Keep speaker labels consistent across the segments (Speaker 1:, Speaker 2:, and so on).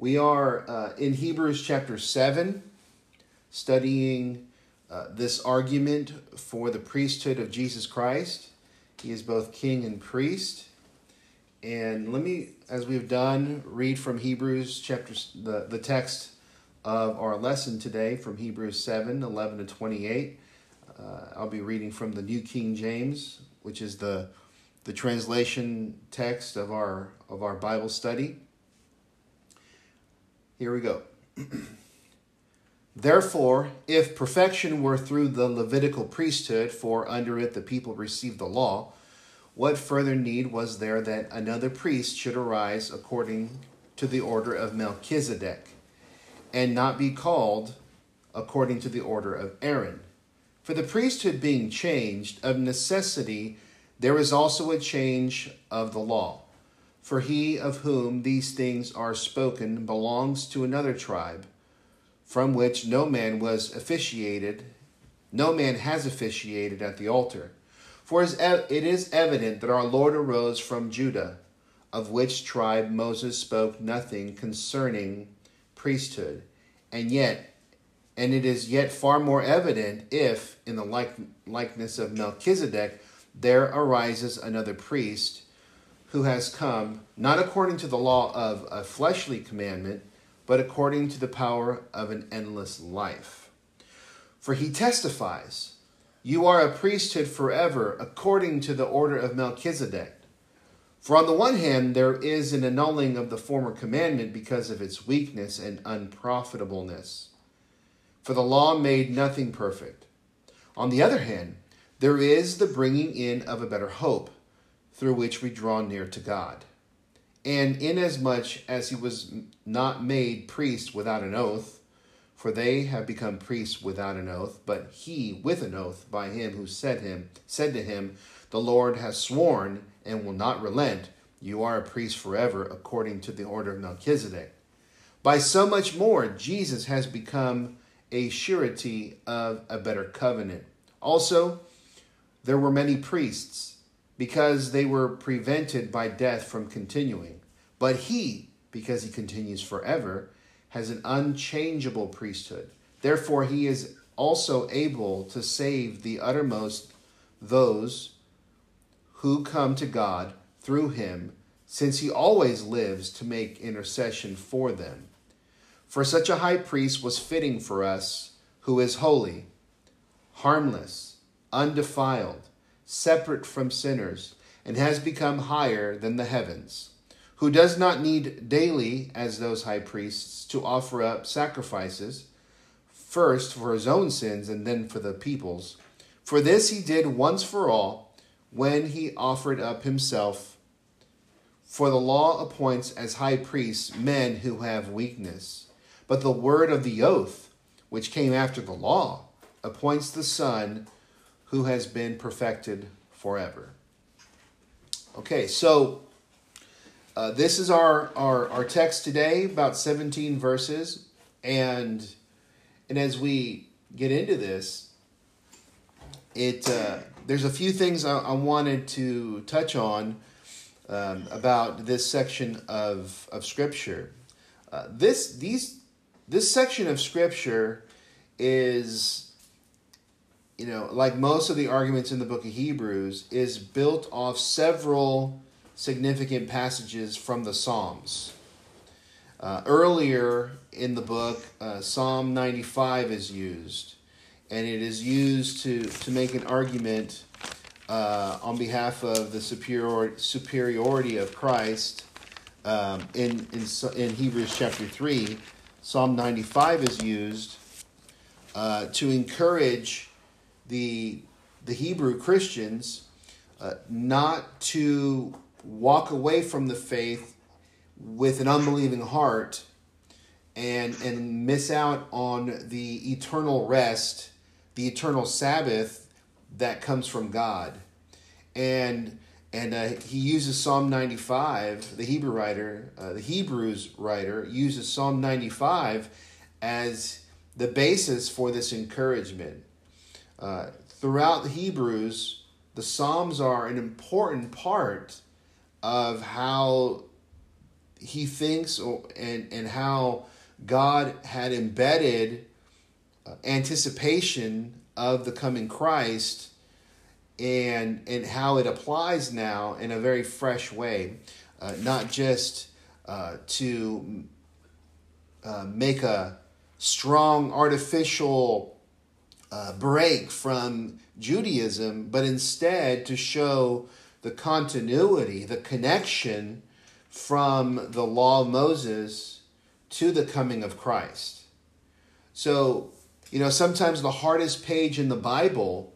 Speaker 1: We are uh, in Hebrews chapter 7, studying uh, this argument for the priesthood of Jesus Christ. He is both king and priest. And let me, as we've done, read from Hebrews chapter, the, the text of our lesson today from Hebrews 7 11 to 28. Uh, I'll be reading from the New King James, which is the, the translation text of our, of our Bible study. Here we go. Therefore, if perfection were through the Levitical priesthood, for under it the people received the law, what further need was there that another priest should arise according to the order of Melchizedek, and not be called according to the order of Aaron? For the priesthood being changed, of necessity there is also a change of the law. For he of whom these things are spoken belongs to another tribe, from which no man was officiated, no man has officiated at the altar. For it is evident that our Lord arose from Judah, of which tribe Moses spoke nothing concerning priesthood. And yet, and it is yet far more evident if, in the like, likeness of Melchizedek, there arises another priest who has come not according to the law of a fleshly commandment, but according to the power of an endless life. For he testifies, You are a priesthood forever, according to the order of Melchizedek. For on the one hand, there is an annulling of the former commandment because of its weakness and unprofitableness. For the law made nothing perfect. On the other hand, there is the bringing in of a better hope through which we draw near to God. And inasmuch as he was not made priest without an oath, for they have become priests without an oath, but he with an oath by him who said him said to him, The Lord has sworn and will not relent, you are a priest forever, according to the order of Melchizedek. By so much more, Jesus has become a surety of a better covenant. Also, there were many priests because they were prevented by death from continuing. But he, because he continues forever, has an unchangeable priesthood. Therefore, he is also able to save the uttermost those who come to God through him, since he always lives to make intercession for them. For such a high priest was fitting for us, who is holy, harmless, undefiled separate from sinners, and has become higher than the heavens, who does not need daily, as those high priests, to offer up sacrifices, first for his own sins and then for the people's. For this he did once for all when he offered up himself. For the law appoints as high priests men who have weakness. But the word of the oath, which came after the law, appoints the Son who has been perfected forever. Okay, so uh, this is our, our, our text today, about 17 verses. And, and as we get into this, it, uh, there's a few things I, I wanted to touch on um, about this section of, of Scripture. Uh, this, these, this section of Scripture is you know, like most of the arguments in the book of Hebrews, is built off several significant passages from the Psalms. Uh, earlier in the book, uh, Psalm 95 is used, and it is used to, to make an argument uh, on behalf of the superior, superiority of Christ. Um, in, in, in Hebrews chapter 3, Psalm 95 is used uh, to encourage the the Hebrew Christians uh, not to walk away from the faith with an unbelieving heart and and miss out on the eternal rest, the eternal Sabbath that comes from God. And and uh, he uses Psalm 95, the Hebrew writer, uh, the Hebrews writer uses Psalm 95 as the basis for this encouragement. Uh, throughout the Hebrews, the Psalms are an important part of how he thinks and, and how God had embedded uh, anticipation of the coming Christ and and how it applies now in a very fresh way, uh, not just uh, to uh, make a strong artificial uh, break from Judaism, but instead to show the continuity, the connection from the law of Moses to the coming of Christ. So, you know, sometimes the hardest page in the Bible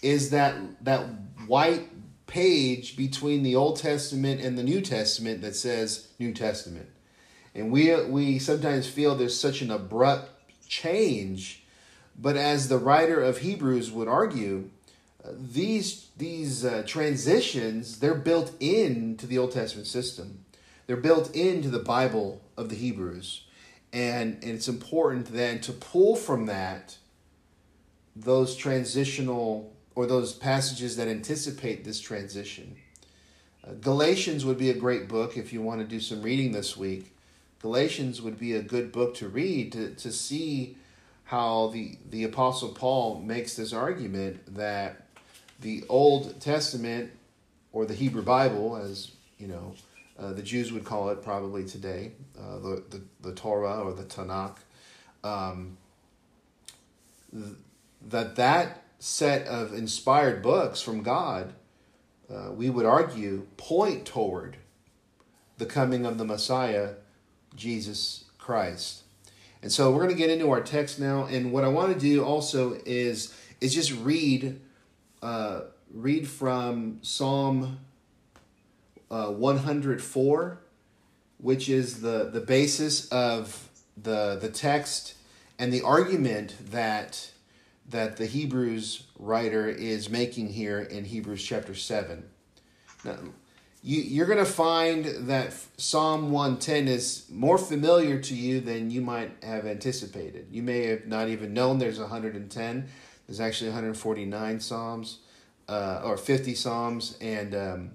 Speaker 1: is that that white page between the Old Testament and the New Testament that says New Testament. And we we sometimes feel there's such an abrupt change, but as the writer of Hebrews would argue, uh, these these uh, transitions they're built into the Old Testament system. They're built into the Bible of the Hebrews. And, and it's important then to pull from that those transitional or those passages that anticipate this transition. Uh, Galatians would be a great book if you want to do some reading this week. Galatians would be a good book to read to, to see how the, the Apostle Paul makes this argument that the Old Testament or the Hebrew Bible, as you know, uh, the Jews would call it probably today, uh, the, the, the Torah or the Tanakh, um, th- that that set of inspired books from God, uh, we would argue, point toward the coming of the Messiah, Jesus Christ. And so we're going to get into our text now, and what I want to do also is is just read uh, read from Psalm uh, 104, which is the, the basis of the, the text and the argument that, that the Hebrews writer is making here in Hebrews chapter 7. Now, you, you're going to find that Psalm 110 is more familiar to you than you might have anticipated. You may have not even known there's 110. There's actually 149 Psalms, uh, or 50 Psalms, and um,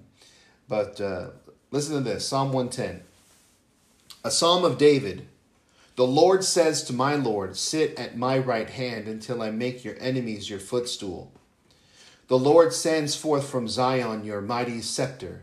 Speaker 1: but uh, listen to this Psalm 110. A psalm of David. The Lord says to my Lord, Sit at my right hand until I make your enemies your footstool. The Lord sends forth from Zion your mighty scepter.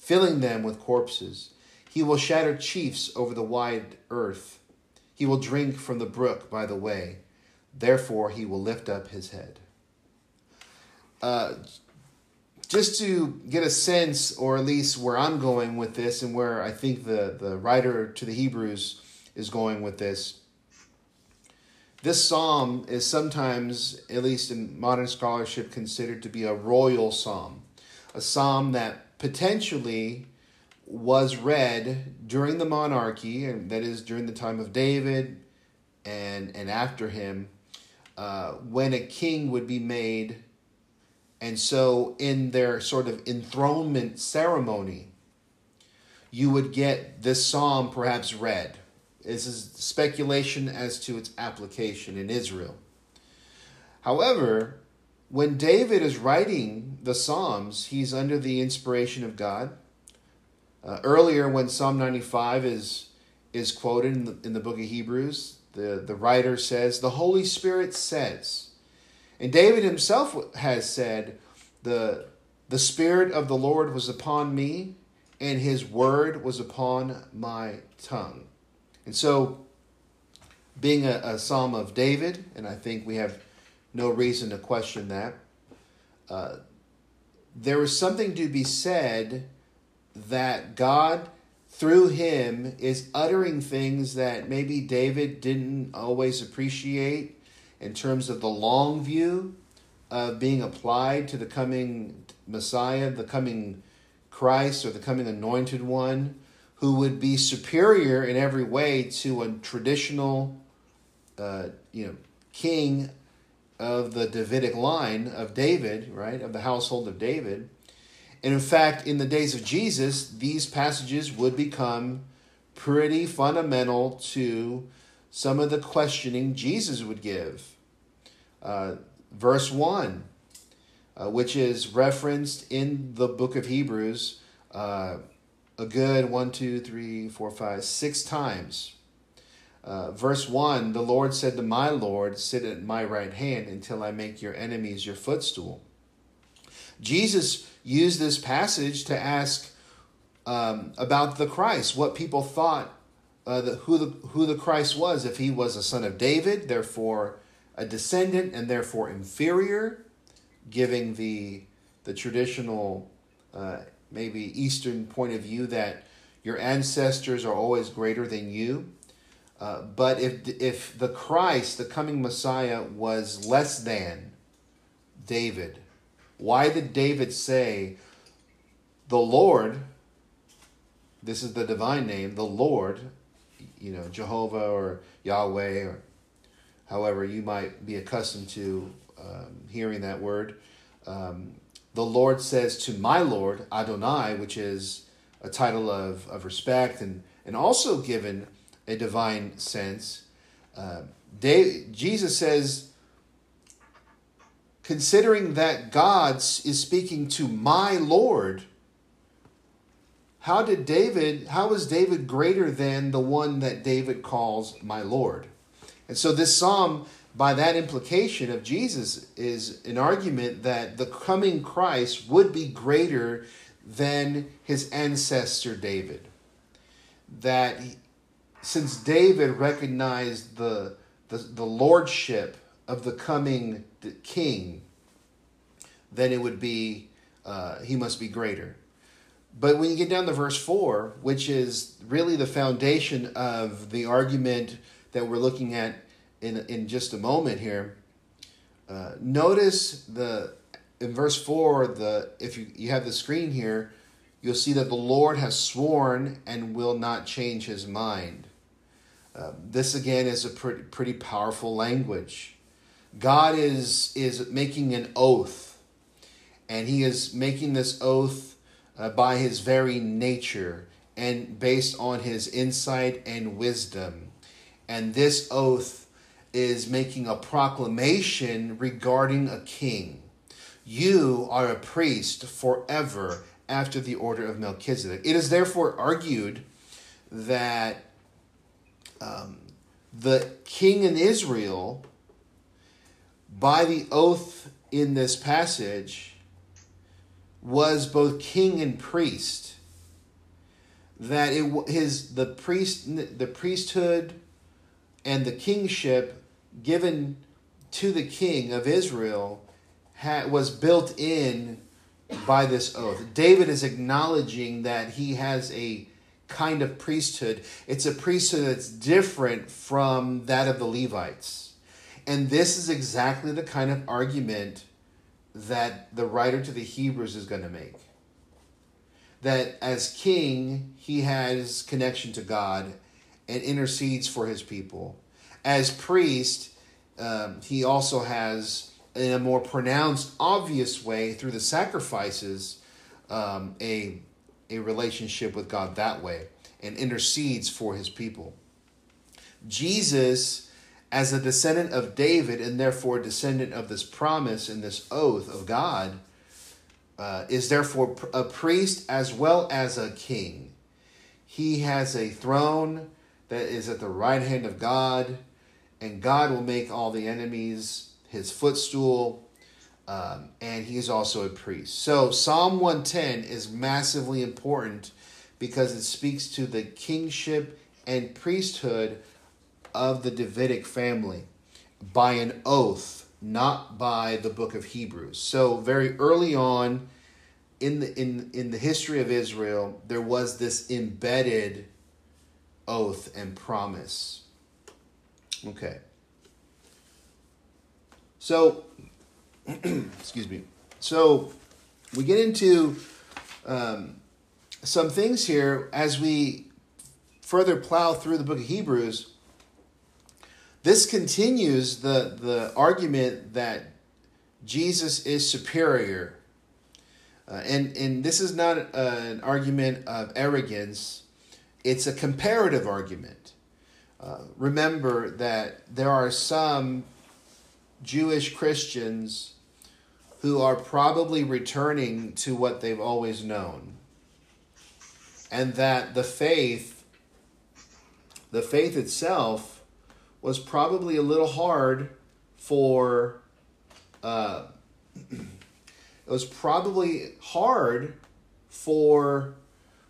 Speaker 1: filling them with corpses. He will shatter chiefs over the wide earth. He will drink from the brook by the way. Therefore, he will lift up his head. Uh, just to get a sense, or at least where I'm going with this, and where I think the, the writer to the Hebrews is going with this, this psalm is sometimes, at least in modern scholarship, considered to be a royal psalm, a psalm that potentially was read during the monarchy, and that is during the time of David and, and after him, uh, when a king would be made and so, in their sort of enthronement ceremony, you would get this psalm perhaps read. This is speculation as to its application in Israel. However, when David is writing the Psalms, he's under the inspiration of God. Uh, earlier, when Psalm 95 is, is quoted in the, in the book of Hebrews, the, the writer says, The Holy Spirit says, and David himself has said, the, the Spirit of the Lord was upon me, and his word was upon my tongue. And so, being a, a psalm of David, and I think we have no reason to question that, uh, there is something to be said that God, through him, is uttering things that maybe David didn't always appreciate in terms of the long view of being applied to the coming Messiah, the coming Christ, or the coming anointed one, who would be superior in every way to a traditional, uh, you know, king of the Davidic line of David, right, of the household of David. And in fact, in the days of Jesus, these passages would become pretty fundamental to some of the questioning Jesus would give. Uh, verse 1, uh, which is referenced in the book of Hebrews uh, a good one, two, three, four, five, six times. Uh, verse 1 The Lord said to my Lord, Sit at my right hand until I make your enemies your footstool. Jesus used this passage to ask um, about the Christ, what people thought uh, the, who, the, who the Christ was, if he was a son of David, therefore a descendant and therefore inferior, giving the, the traditional, uh, maybe Eastern point of view that your ancestors are always greater than you. Uh, but if, if the Christ, the coming Messiah, was less than David, why did David say, the Lord, this is the divine name, the Lord, you know, Jehovah or Yahweh or however you might be accustomed to um, hearing that word. Um, the Lord says to my Lord, Adonai, which is a title of, of respect and, and also given a divine sense. Uh, Jesus says, considering that God is speaking to my Lord, how did David, how was David greater than the one that David calls my Lord? And so this psalm, by that implication of Jesus, is an argument that the coming Christ would be greater than his ancestor David. That since David recognized the, the, the lordship of the coming king, then it would be, uh, he must be greater. But when you get down to verse 4, which is really the foundation of the argument that we're looking at in, in just a moment here, uh, notice the in verse 4, the if you, you have the screen here, you'll see that the Lord has sworn and will not change his mind. Uh, this again is a pretty, pretty powerful language. God is, is making an oath, and he is making this oath uh, by his very nature and based on his insight and wisdom. And this oath is making a proclamation regarding a king. You are a priest forever after the order of Melchizedek. It is therefore argued that um, the king in Israel, by the oath in this passage, was both king and priest. That it his the priest the priesthood and the kingship given to the king of Israel had, was built in by this oath. David is acknowledging that he has a kind of priesthood. It's a priesthood that's different from that of the Levites. And this is exactly the kind of argument that the writer to the Hebrews is going to make. That as king, he has connection to God and intercedes for his people. As priest, um, he also has, in a more pronounced, obvious way, through the sacrifices, um, a, a relationship with God that way and intercedes for his people. Jesus as a descendant of David and therefore descendant of this promise and this oath of God, uh, is therefore a priest as well as a king. He has a throne that is at the right hand of God, and God will make all the enemies his footstool. Um, and is also a priest. So Psalm 110 is massively important because it speaks to the kingship and priesthood of the Davidic family by an oath, not by the book of Hebrews. So very early on in the in in the history of Israel, there was this embedded oath and promise. Okay. So, excuse me. So, we get into um, some things here as we further plow through the book of Hebrews, this continues the, the argument that Jesus is superior. Uh, and, and this is not an argument of arrogance, it's a comparative argument. Uh, remember that there are some Jewish Christians who are probably returning to what they've always known. And that the faith, the faith itself, was probably a little hard for. Uh, it was probably hard for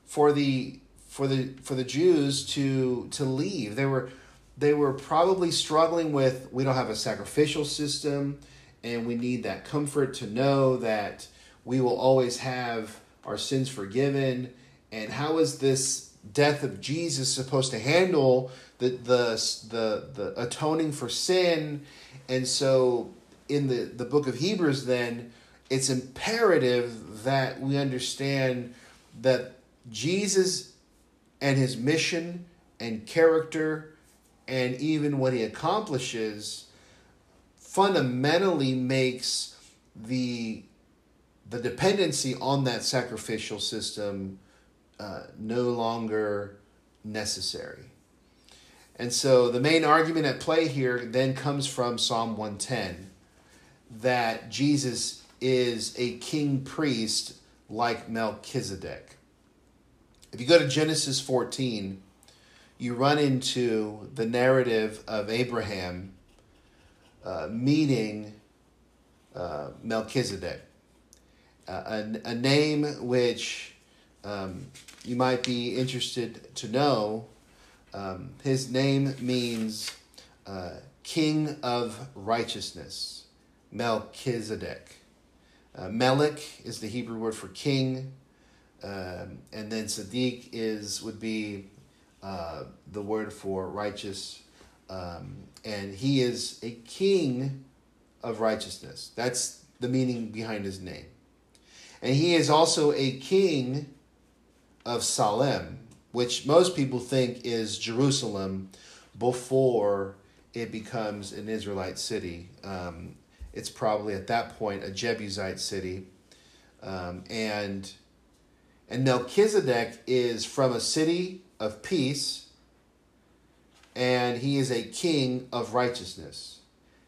Speaker 1: for the for the for the Jews to to leave. They were they were probably struggling with we don't have a sacrificial system and we need that comfort to know that we will always have our sins forgiven. And how is this death of Jesus supposed to handle the the the, the atoning for sin? And so in the the book of Hebrews then it's imperative that we understand that Jesus and his mission and character and even what he accomplishes fundamentally makes the the dependency on that sacrificial system uh, no longer necessary. And so the main argument at play here then comes from Psalm 110 that Jesus is a king priest like Melchizedek. If you go to Genesis 14, you run into the narrative of Abraham uh, meeting uh, Melchizedek, uh, a, a, name which um, you might be interested to know. Um, his name means uh, King of Righteousness, Melchizedek. Melech is the Hebrew word for king. Um, and then Sadiq is would be the word for righteous, um, and he is a king of righteousness. That's the meaning behind his name, and he is also a king of Salem, which most people think is Jerusalem before it becomes an Israelite city. Um, it's probably at that point a Jebusite city, um, and and Melchizedek is from a city of peace, and he is a king of righteousness.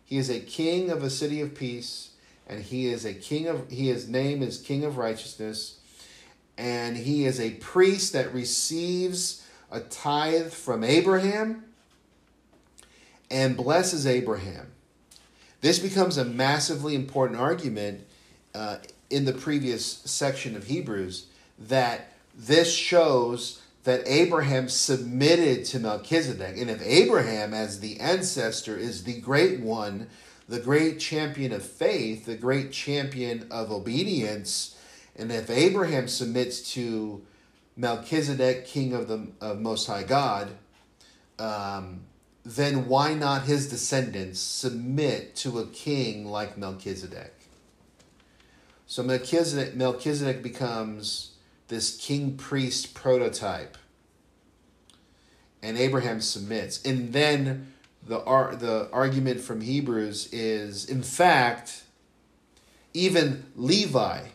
Speaker 1: He is a king of a city of peace, and he is a king of he his name is King of Righteousness, and he is a priest that receives a tithe from Abraham and blesses Abraham. This becomes a massively important argument uh, in the previous section of Hebrews that this shows that Abraham submitted to Melchizedek. And if Abraham, as the ancestor, is the great one, the great champion of faith, the great champion of obedience, and if Abraham submits to Melchizedek, king of the of Most High God, um, then why not his descendants submit to a king like Melchizedek? So Melchizedek, Melchizedek becomes this king priest prototype. And Abraham submits. And then the, ar- the argument from Hebrews is, in fact, even Levi,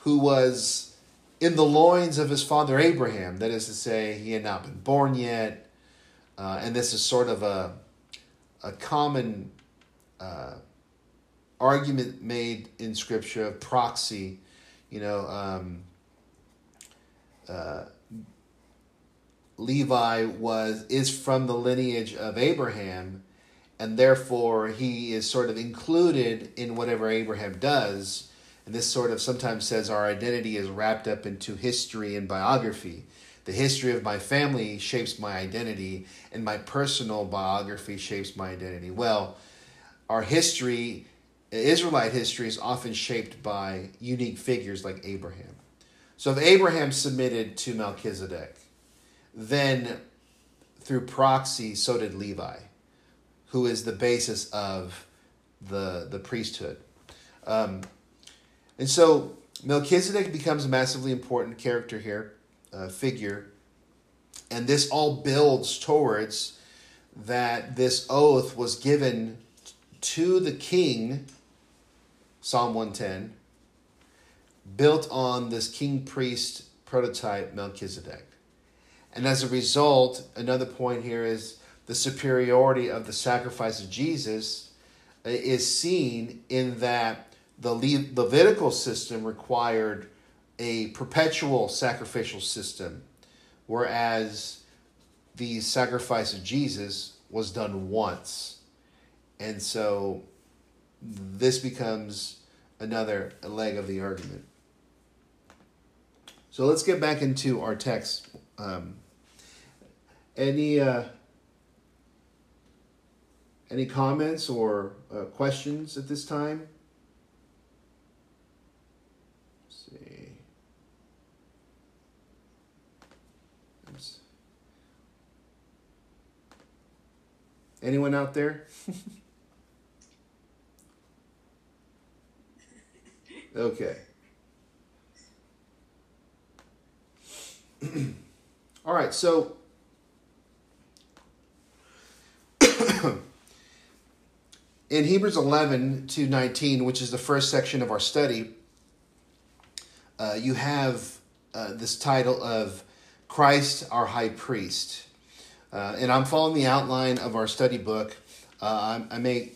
Speaker 1: who was in the loins of his father Abraham, that is to say, he had not been born yet. Uh, and this is sort of a, a common uh, argument made in Scripture of proxy. You know, um, uh, Levi was is from the lineage of Abraham, and therefore he is sort of included in whatever Abraham does. And this sort of sometimes says our identity is wrapped up into history and biography. The history of my family shapes my identity, and my personal biography shapes my identity. Well, our history, Israelite history, is often shaped by unique figures like Abraham. So if Abraham submitted to Melchizedek, then through proxy, so did Levi, who is the basis of the, the priesthood. Um, and so Melchizedek becomes a massively important character here, uh, figure. And this all builds towards that this oath was given to the king, Psalm 110, built on this king priest prototype, Melchizedek. And as a result, another point here is the superiority of the sacrifice of Jesus uh, is seen in that the Levitical system required a perpetual sacrificial system, whereas the sacrifice of Jesus was done once. And so this becomes another leg of the argument. So let's get back into our text. Um, any uh, any comments or uh, questions at this time? See Anyone out there? okay. All right, so in Hebrews 11 to 19, which is the first section of our study, uh, you have uh, this title of Christ our High Priest. Uh, and I'm following the outline of our study book. Uh, I, I, may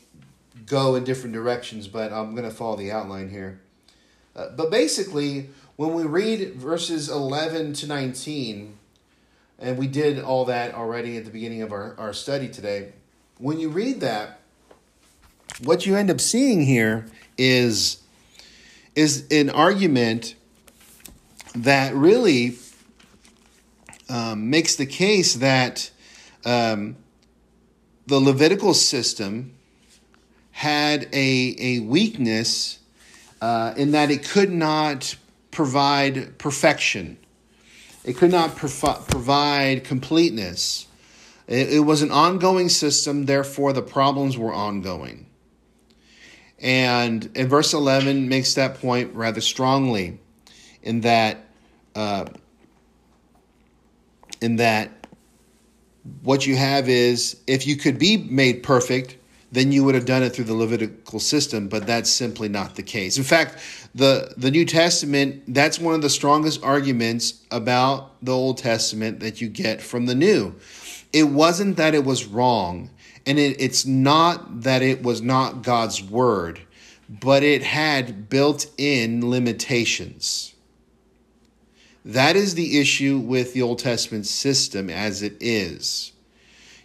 Speaker 1: go in different directions, but I'm going to follow the outline here. Uh, but basically, when we read verses 11 to 19, and we did all that already at the beginning of our, our study today, when you read that, what you end up seeing here is, is an argument that really um, makes the case that um, the Levitical system had a, a weakness uh, in that it could not provide perfection. It could not provide completeness. It, it was an ongoing system, therefore, the problems were ongoing. And in verse 11 makes that point rather strongly in that uh, in that what you have is if you could be made perfect, then you would have done it through the Levitical system, but that's simply not the case. In fact, the, the New Testament, that's one of the strongest arguments about the Old Testament that you get from the New. It wasn't that it was wrong, and it, it's not that it was not God's word, but it had built in limitations. That is the issue with the Old Testament system as it is.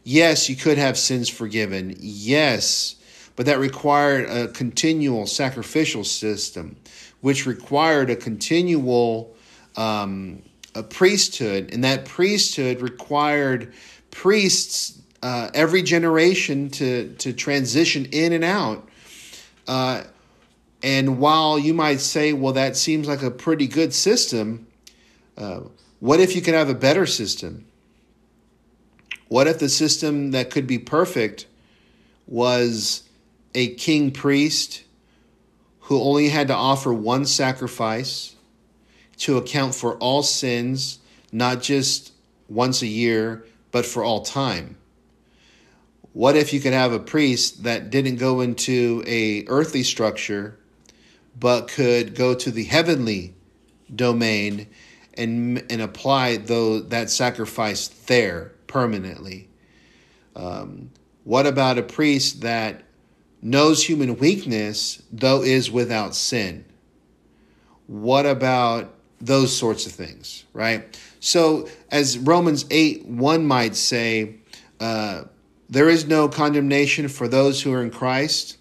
Speaker 1: Yes, you could have sins forgiven. Yes, but that required a continual sacrificial system, which required a continual um, a priesthood, and that priesthood required priests uh, every generation to to transition in and out. Uh, and while you might say, well, that seems like a pretty good system, uh, what if you could have a better system? What if the system that could be perfect was a king priest who only had to offer one sacrifice to account for all sins, not just once a year, but for all time? What if you could have a priest that didn't go into a earthly structure, but could go to the heavenly domain and and apply though that sacrifice there permanently. Um, what about a priest that knows human weakness though is without sin? What about those sorts of things, right? So, as Romans 8 1 might say, uh, there is no condemnation for those who are in Christ,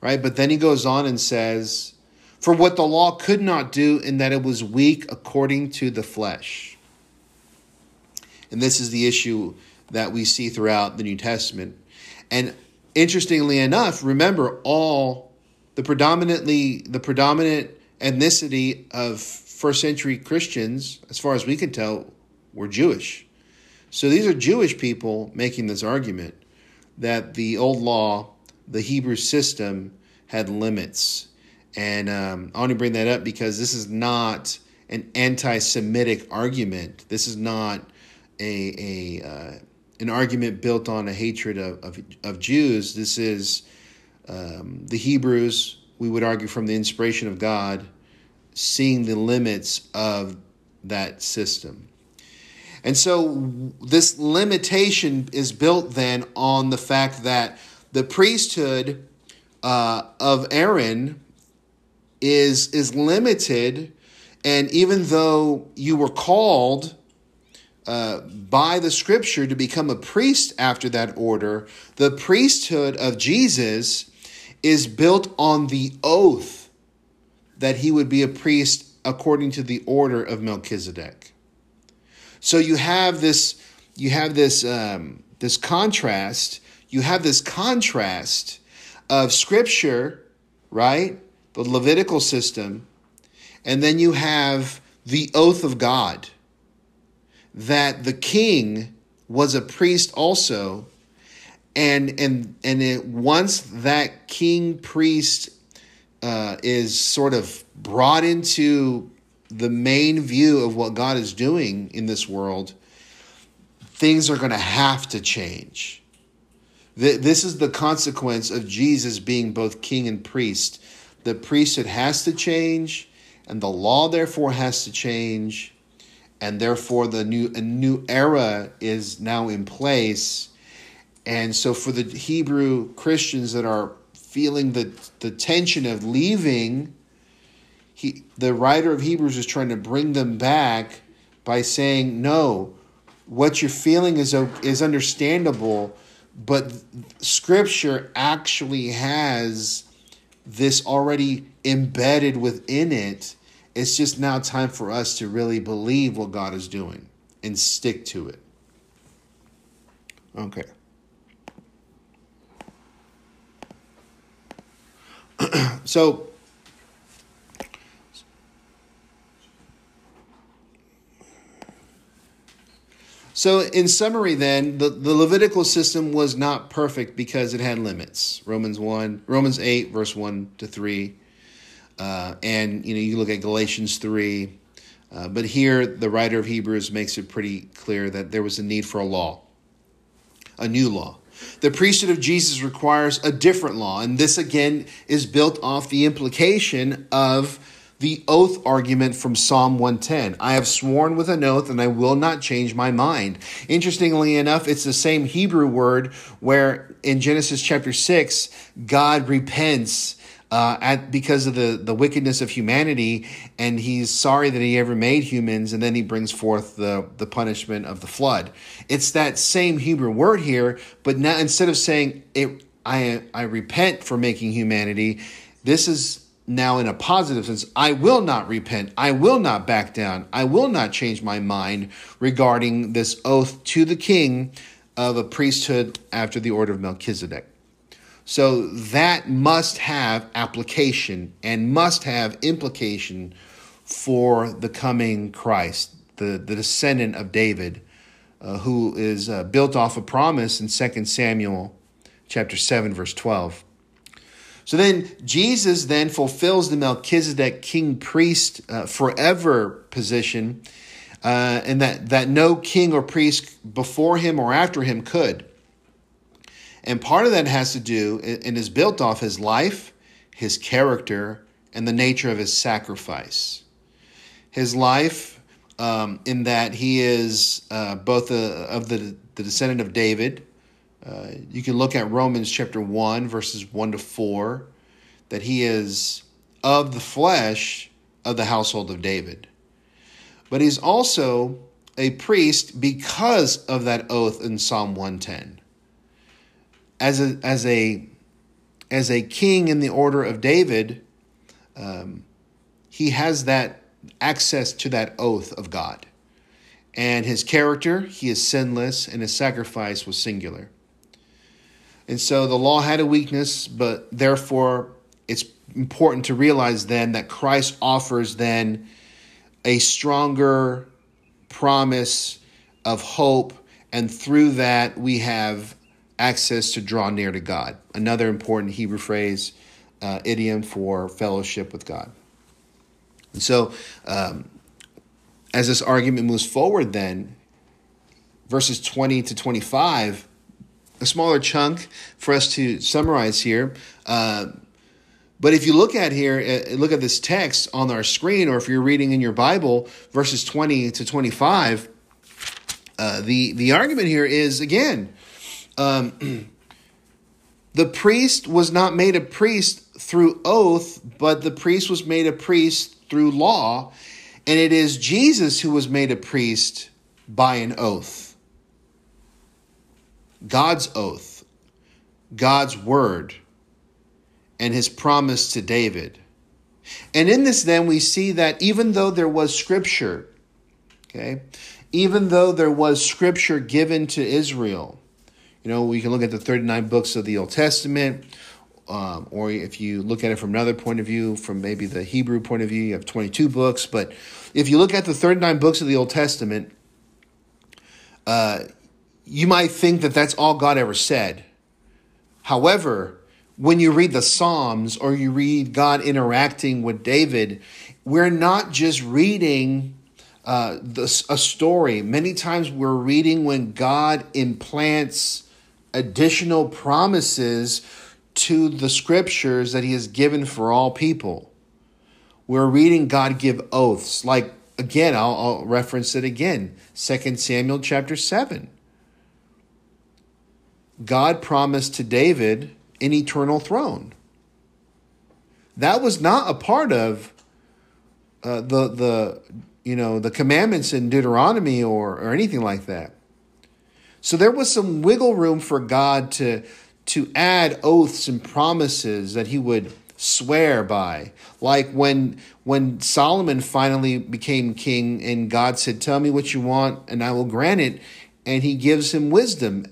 Speaker 1: right? But then he goes on and says, for what the law could not do in that it was weak according to the flesh. And this is the issue that we see throughout the New Testament. And interestingly enough, remember all the predominantly the predominant ethnicity of first century Christians, as far as we can tell, were Jewish. So these are Jewish people making this argument that the old law, the Hebrew system, had limits and um, I to bring that up because this is not an anti Semitic argument. This is not a, a uh, an argument built on a hatred of, of, of Jews. This is um, the Hebrews, we would argue from the inspiration of God, seeing the limits of that system. And so this limitation is built then on the fact that the priesthood uh, of Aaron is is limited, and even though you were called uh, by the Scripture to become a priest after that order, the priesthood of Jesus is built on the oath that he would be a priest according to the order of Melchizedek. So you have this, you have this, um, this contrast. You have this contrast of Scripture, right? The Levitical system, and then you have the oath of God that the king was a priest also and and and it, once that king priest uh, is sort of brought into the main view of what God is doing in this world, things are going to have to change. This is the consequence of Jesus being both king and priest. The priesthood has to change, and the law therefore has to change, and therefore the new a new era is now in place. And so for the Hebrew Christians that are feeling the, the tension of leaving he, the writer of Hebrews is trying to bring them back by saying, no, what you're feeling is, is understandable, but Scripture actually has this already embedded within it. It's just now time for us to really believe what God is doing and stick to it. Okay. so So, in summary, then, the, the Levitical system was not perfect because it had limits. Romans 1, Romans 8, verse 1 to 3. Uh, and, you know, you look at Galatians 3. Uh, but here, the writer of Hebrews makes it pretty clear that there was a need for a law, a new law. The priesthood of Jesus requires a different law. And this, again, is built off the implication of the oath argument from Psalm 110. I have sworn with an oath and I will not change my mind. Interestingly enough, it's the same Hebrew word where in Genesis chapter 6, God repents uh, at because of the, the wickedness of humanity, and he's sorry that he ever made humans, and then he brings forth the, the punishment of the flood. It's that same Hebrew word here, but now instead of saying it, I I repent for making humanity, this is now in a positive sense, I will not repent. I will not back down. I will not change my mind regarding this oath to the king of a priesthood after the order of Melchizedek. So that must have application and must have implication for the coming Christ, the, the descendant of David, uh, who is uh, built off a promise in 2 Samuel chapter 7 verse 12. So then Jesus then fulfills the Melchizedek king priest uh, forever position, uh, and that, that no king or priest before him or after him could. And part of that has to do and is built off his life, his character, and the nature of his sacrifice. His life, um, in that he is uh, both a, of the, the descendant of David, uh, you can look at Romans chapter 1, verses 1 to 4, that he is of the flesh of the household of David. But he's also a priest because of that oath in Psalm 110. As a, as a, as a king in the order of David, um, he has that access to that oath of God. And his character, he is sinless, and his sacrifice was singular. And so the law had a weakness, but therefore it's important to realize then that Christ offers then a stronger promise of hope, and through that we have access to draw near to God. Another important Hebrew phrase, uh, idiom for fellowship with God. And so, um, as this argument moves forward, then verses 20 to 25, a smaller chunk for us to summarize here. Uh, but if you look at here, uh, look at this text on our screen, or if you're reading in your Bible, verses 20 to 25, uh, the, the argument here is again, um, the priest was not made a priest through oath, but the priest was made a priest through law, and it is Jesus who was made a priest by an oath. God's oath, God's word, and his promise to David. And in this, then, we see that even though there was scripture, okay, even though there was scripture given to Israel, you know, we can look at the 39 books of the Old Testament, um, or if you look at it from another point of view, from maybe the Hebrew point of view, you have 22 books. But if you look at the 39 books of the Old Testament, uh, you might think that that's all God ever said. However, when you read the Psalms or you read God interacting with David, we're not just reading uh, the, a story. Many times we're reading when God implants additional promises to the scriptures that he has given for all people. We're reading God give oaths. Like, again, I'll, I'll reference it again 2 Samuel chapter 7. God promised to David an eternal throne. That was not a part of uh, the the you know the commandments in Deuteronomy or or anything like that. So there was some wiggle room for God to to add oaths and promises that he would swear by. Like when when Solomon finally became king and God said, "Tell me what you want and I will grant it." And he gives him wisdom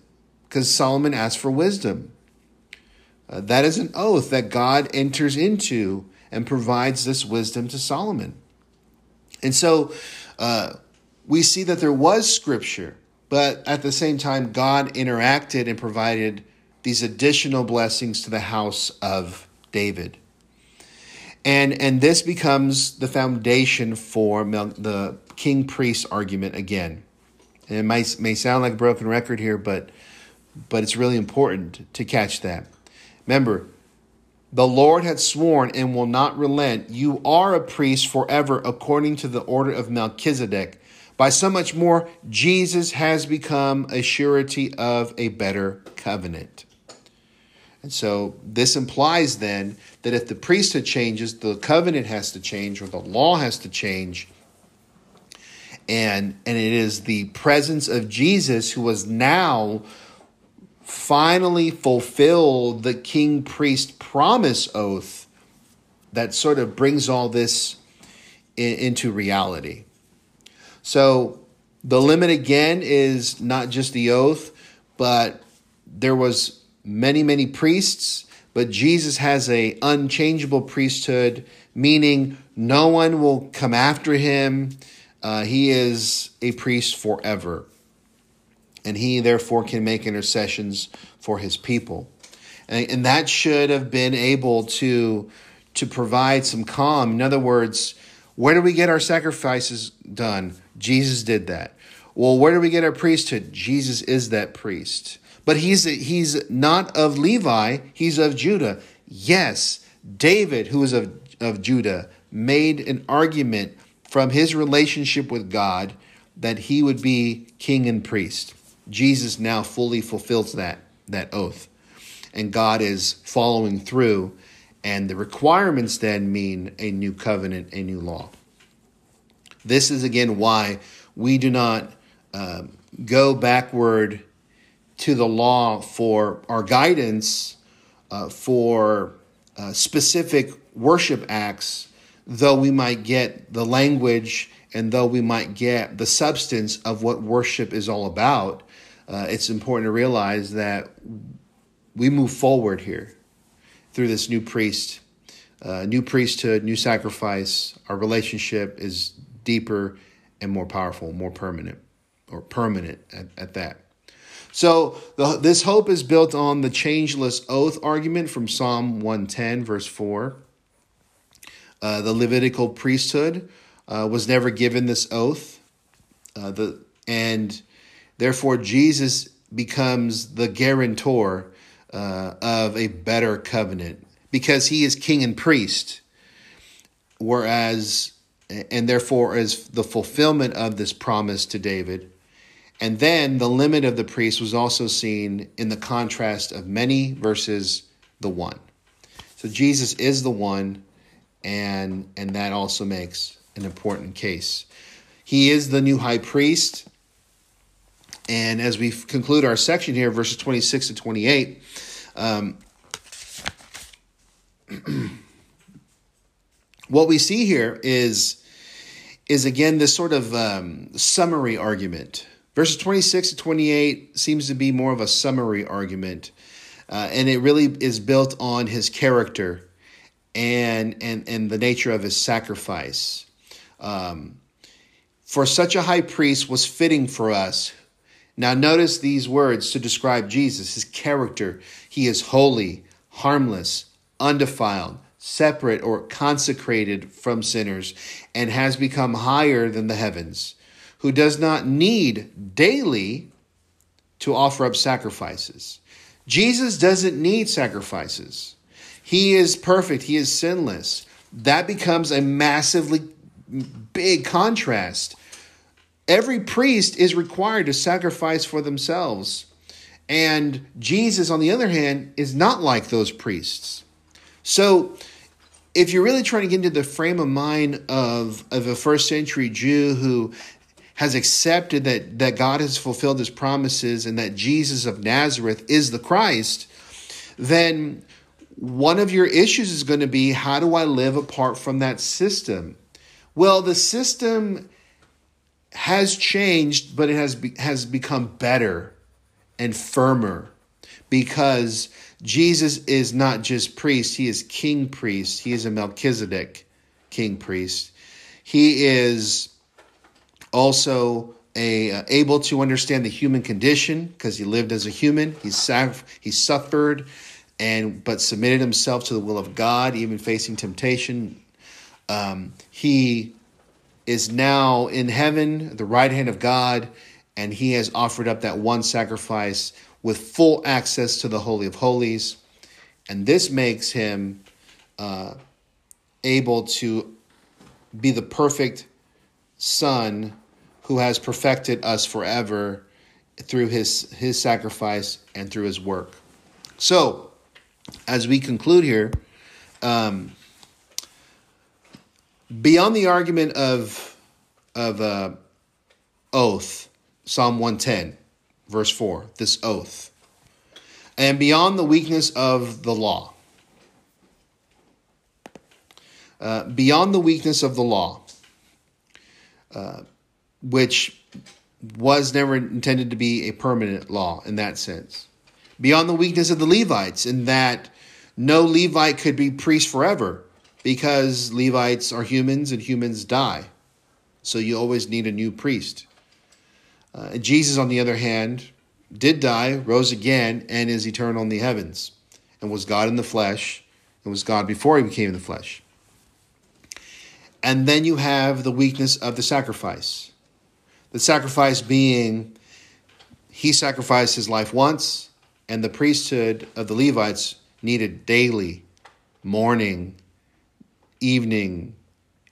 Speaker 1: because Solomon asked for wisdom. Uh, that is an oath that God enters into and provides this wisdom to Solomon. And so uh, we see that there was scripture, but at the same time, God interacted and provided these additional blessings to the house of David. And, and this becomes the foundation for the king priest argument again. And it might, may sound like a broken record here, but, but it's really important to catch that. Remember, the Lord had sworn and will not relent. You are a priest forever according to the order of Melchizedek. By so much more, Jesus has become a surety of a better covenant. And so this implies then that if the priesthood changes, the covenant has to change or the law has to change. And, and it is the presence of Jesus who has now finally fulfilled the king priest promise oath that sort of brings all this in, into reality. So the limit again is not just the oath, but there was many, many priests, but Jesus has a unchangeable priesthood, meaning no one will come after him. Uh, he is a priest forever. And he therefore can make intercessions for his people. And, and that should have been able to, to provide some calm. In other words, where do we get our sacrifices done? Jesus did that. Well, where do we get our priesthood? Jesus is that priest. But he's, he's not of Levi, he's of Judah. Yes, David, who is of, of Judah, made an argument from his relationship with God that he would be king and priest. Jesus now fully fulfills that, that oath. And God is following through, and the requirements then mean a new covenant, a new law. This is again why we do not uh, go backward to the law for our guidance uh, for uh, specific worship acts, though we might get the language and though we might get the substance of what worship is all about, uh, it's important to realize that we move forward here through this new priest, uh, new priesthood, new sacrifice. Our relationship is deeper and more powerful, more permanent, or permanent at, at that. So the, this hope is built on the changeless oath argument from Psalm 110, verse 4. Uh, the Levitical priesthood uh, was never given this oath, uh, the, and Therefore, Jesus becomes the guarantor uh, of a better covenant because he is king and priest, whereas, and therefore, is the fulfillment of this promise to David. And then the limit of the priest was also seen in the contrast of many versus the one. So Jesus is the one, and and that also makes an important case. He is the new high priest. And as we conclude our section here, verses 26 to 28, um, what we see here is, is again this sort of um, summary argument. Verses 26 to 28 seems to be more of a summary argument, uh, and it really is built on his character and, and, and the nature of his sacrifice. Um, for such a high priest was fitting for us now, notice these words to describe Jesus, his character. He is holy, harmless, undefiled, separate or consecrated from sinners, and has become higher than the heavens, who does not need daily to offer up sacrifices. Jesus doesn't need sacrifices. He is perfect, he is sinless. That becomes a massively big contrast Every priest is required to sacrifice for themselves. And Jesus, on the other hand, is not like those priests. So, if you're really trying to get into the frame of mind of, of a first century Jew who has accepted that, that God has fulfilled his promises and that Jesus of Nazareth is the Christ, then one of your issues is going to be how do I live apart from that system? Well, the system has changed, but it has be, has become better and firmer because Jesus is not just priest, he is king priest. He is a Melchizedek king priest. He is also a, uh, able to understand the human condition because he lived as a human. He, he suffered and but submitted himself to the will of God, even facing temptation. Um, he is now in heaven, the right hand of God, and he has offered up that one sacrifice with full access to the Holy of Holies. And this makes him uh, able to be the perfect Son who has perfected us forever through his, his sacrifice and through his work. So, as we conclude here, um, beyond the argument of of uh, oath, Psalm one ten, verse four, this oath, and beyond the weakness of the law, uh, beyond the weakness of the law, uh, which was never intended to be a permanent law in that sense. Beyond the weakness of the Levites, in that no Levite could be priest forever because Levites are humans and humans die. So you always need a new priest. Uh, Jesus, on the other hand, did die, rose again, and is eternal in the heavens, and was God in the flesh, and was God before he became in the flesh. And then you have the weakness of the sacrifice. The sacrifice being he sacrificed his life once, and the priesthood of the Levites needed daily, morning, evening,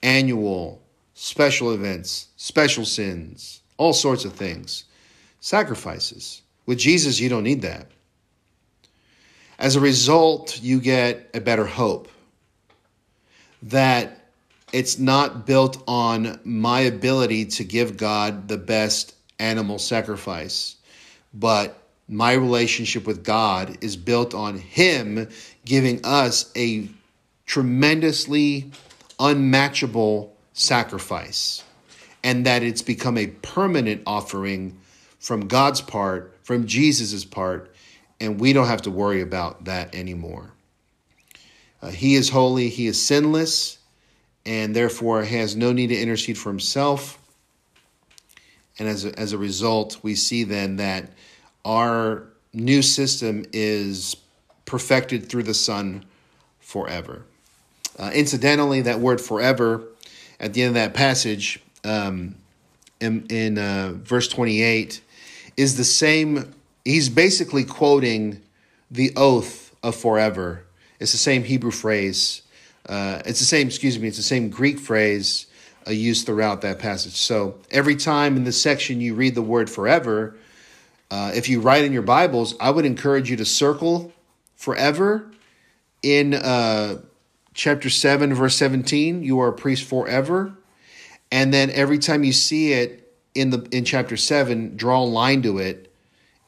Speaker 1: annual, special events, special sins, all sorts of things, sacrifices. With Jesus, you don't need that. As a result, you get a better hope that it's not built on my ability to give God the best animal sacrifice, but my relationship with God is built on Him giving us a tremendously unmatchable sacrifice, and that it's become a permanent offering from God's part, from Jesus' part, and we don't have to worry about that anymore. Uh, he is holy, he is sinless, and therefore has no need to intercede for himself. And as a, as a result, we see then that our new system is perfected through the Son forever. Uh, incidentally, that word forever at the end of that passage um, in, in uh, verse 28 is the same. He's basically quoting the oath of forever. It's the same Hebrew phrase. Uh, it's the same, excuse me, it's the same Greek phrase uh, used throughout that passage. So every time in this section you read the word forever, uh, if you write in your Bibles, I would encourage you to circle forever in uh, chapter 7, verse 17. You are a priest forever. And then every time you see it in the in chapter 7, draw a line to it.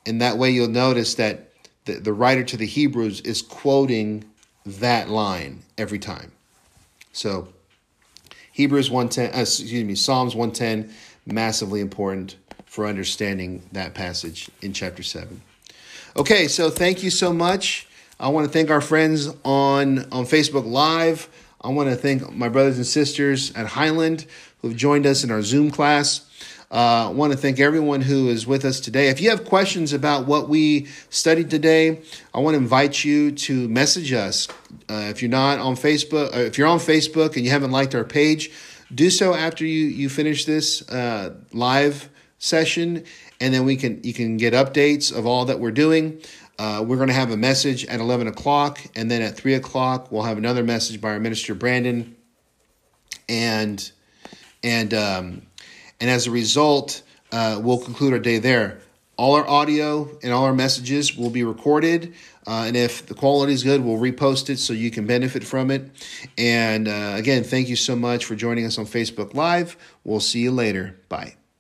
Speaker 1: And that way you'll notice that the, the writer to the Hebrews is quoting that line every time. So Hebrews 110, uh, excuse me, Psalms 110, massively important for understanding that passage in chapter 7. Okay, so thank you so much. I want to thank our friends on, on Facebook Live. I want to thank my brothers and sisters at Highland who have joined us in our Zoom class. Uh, I want to thank everyone who is with us today. If you have questions about what we studied today, I want to invite you to message us. Uh, if you're not on Facebook, uh, if you're on Facebook and you haven't liked our page, do so after you you finish this uh, live session, and then we can you can get updates of all that we're doing. Uh, we're going to have a message at 11 o'clock, and then at 3 o'clock, we'll have another message by our minister, Brandon. And, and, um, and as a result, uh, we'll conclude our day there. All our audio and all our messages will be recorded. Uh, and if the quality is good, we'll repost it so you can benefit from it. And uh, again, thank you so much for joining us on Facebook Live. We'll see you later. Bye.